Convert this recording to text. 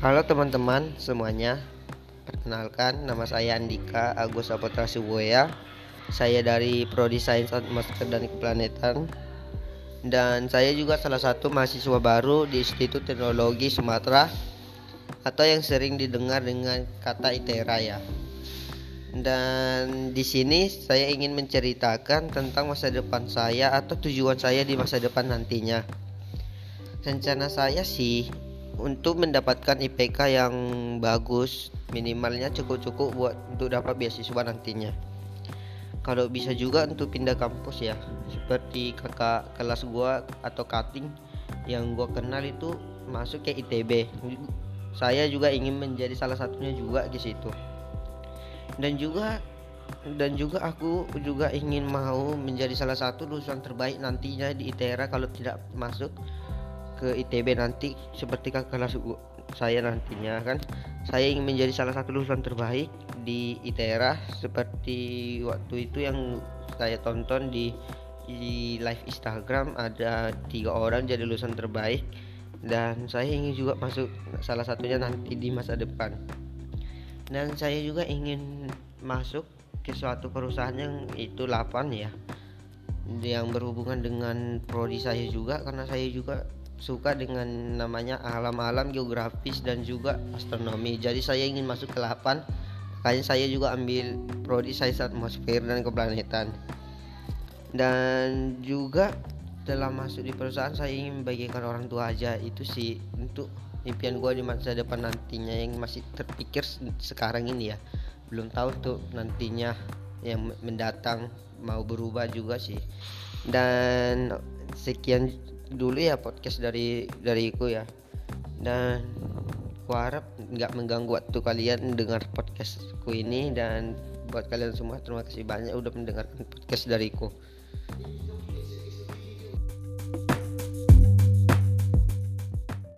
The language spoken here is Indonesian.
Halo teman-teman semuanya. Perkenalkan nama saya Andika Agus Saputra Suboya. Saya dari Prodi Sains Atmosfer dan Keplanetan. Dan saya juga salah satu mahasiswa baru di Institut Teknologi Sumatera Atau yang sering didengar dengan kata ITERA ya. Dan di sini saya ingin menceritakan tentang masa depan saya atau tujuan saya di masa depan nantinya. Rencana saya sih untuk mendapatkan IPK yang bagus minimalnya cukup-cukup buat untuk dapat beasiswa nantinya. Kalau bisa juga untuk pindah kampus ya seperti kakak kelas gua atau cutting yang gua kenal itu masuk ke ITB saya juga ingin menjadi salah satunya juga di situ. Dan juga dan juga aku juga ingin mau menjadi salah satu lulusan terbaik nantinya di ITERA kalau tidak masuk ke ITB nanti seperti kelas saya nantinya kan? Saya ingin menjadi salah satu lulusan terbaik di ITERA seperti waktu itu yang saya tonton di di live Instagram ada tiga orang jadi lulusan terbaik dan saya ingin juga masuk salah satunya nanti di masa depan. Dan saya juga ingin masuk ke suatu perusahaan yang itu 8 ya yang berhubungan dengan prodi saya juga karena saya juga suka dengan namanya alam-alam geografis dan juga astronomi. Jadi saya ingin masuk ke 8 makanya saya juga ambil prodi sains atmosfer dan keplanetan. Dan juga dalam masuk di perusahaan saya ingin membagikan orang tua aja. Itu sih untuk impian gue di masa depan nantinya yang masih terpikir sekarang ini ya. Belum tahu tuh nantinya yang mendatang mau berubah juga sih. Dan sekian dulu ya podcast dari dariku ya. Dan ku harap nggak mengganggu waktu kalian dengar podcastku ini. Dan buat kalian semua terima kasih banyak udah mendengarkan podcast dariku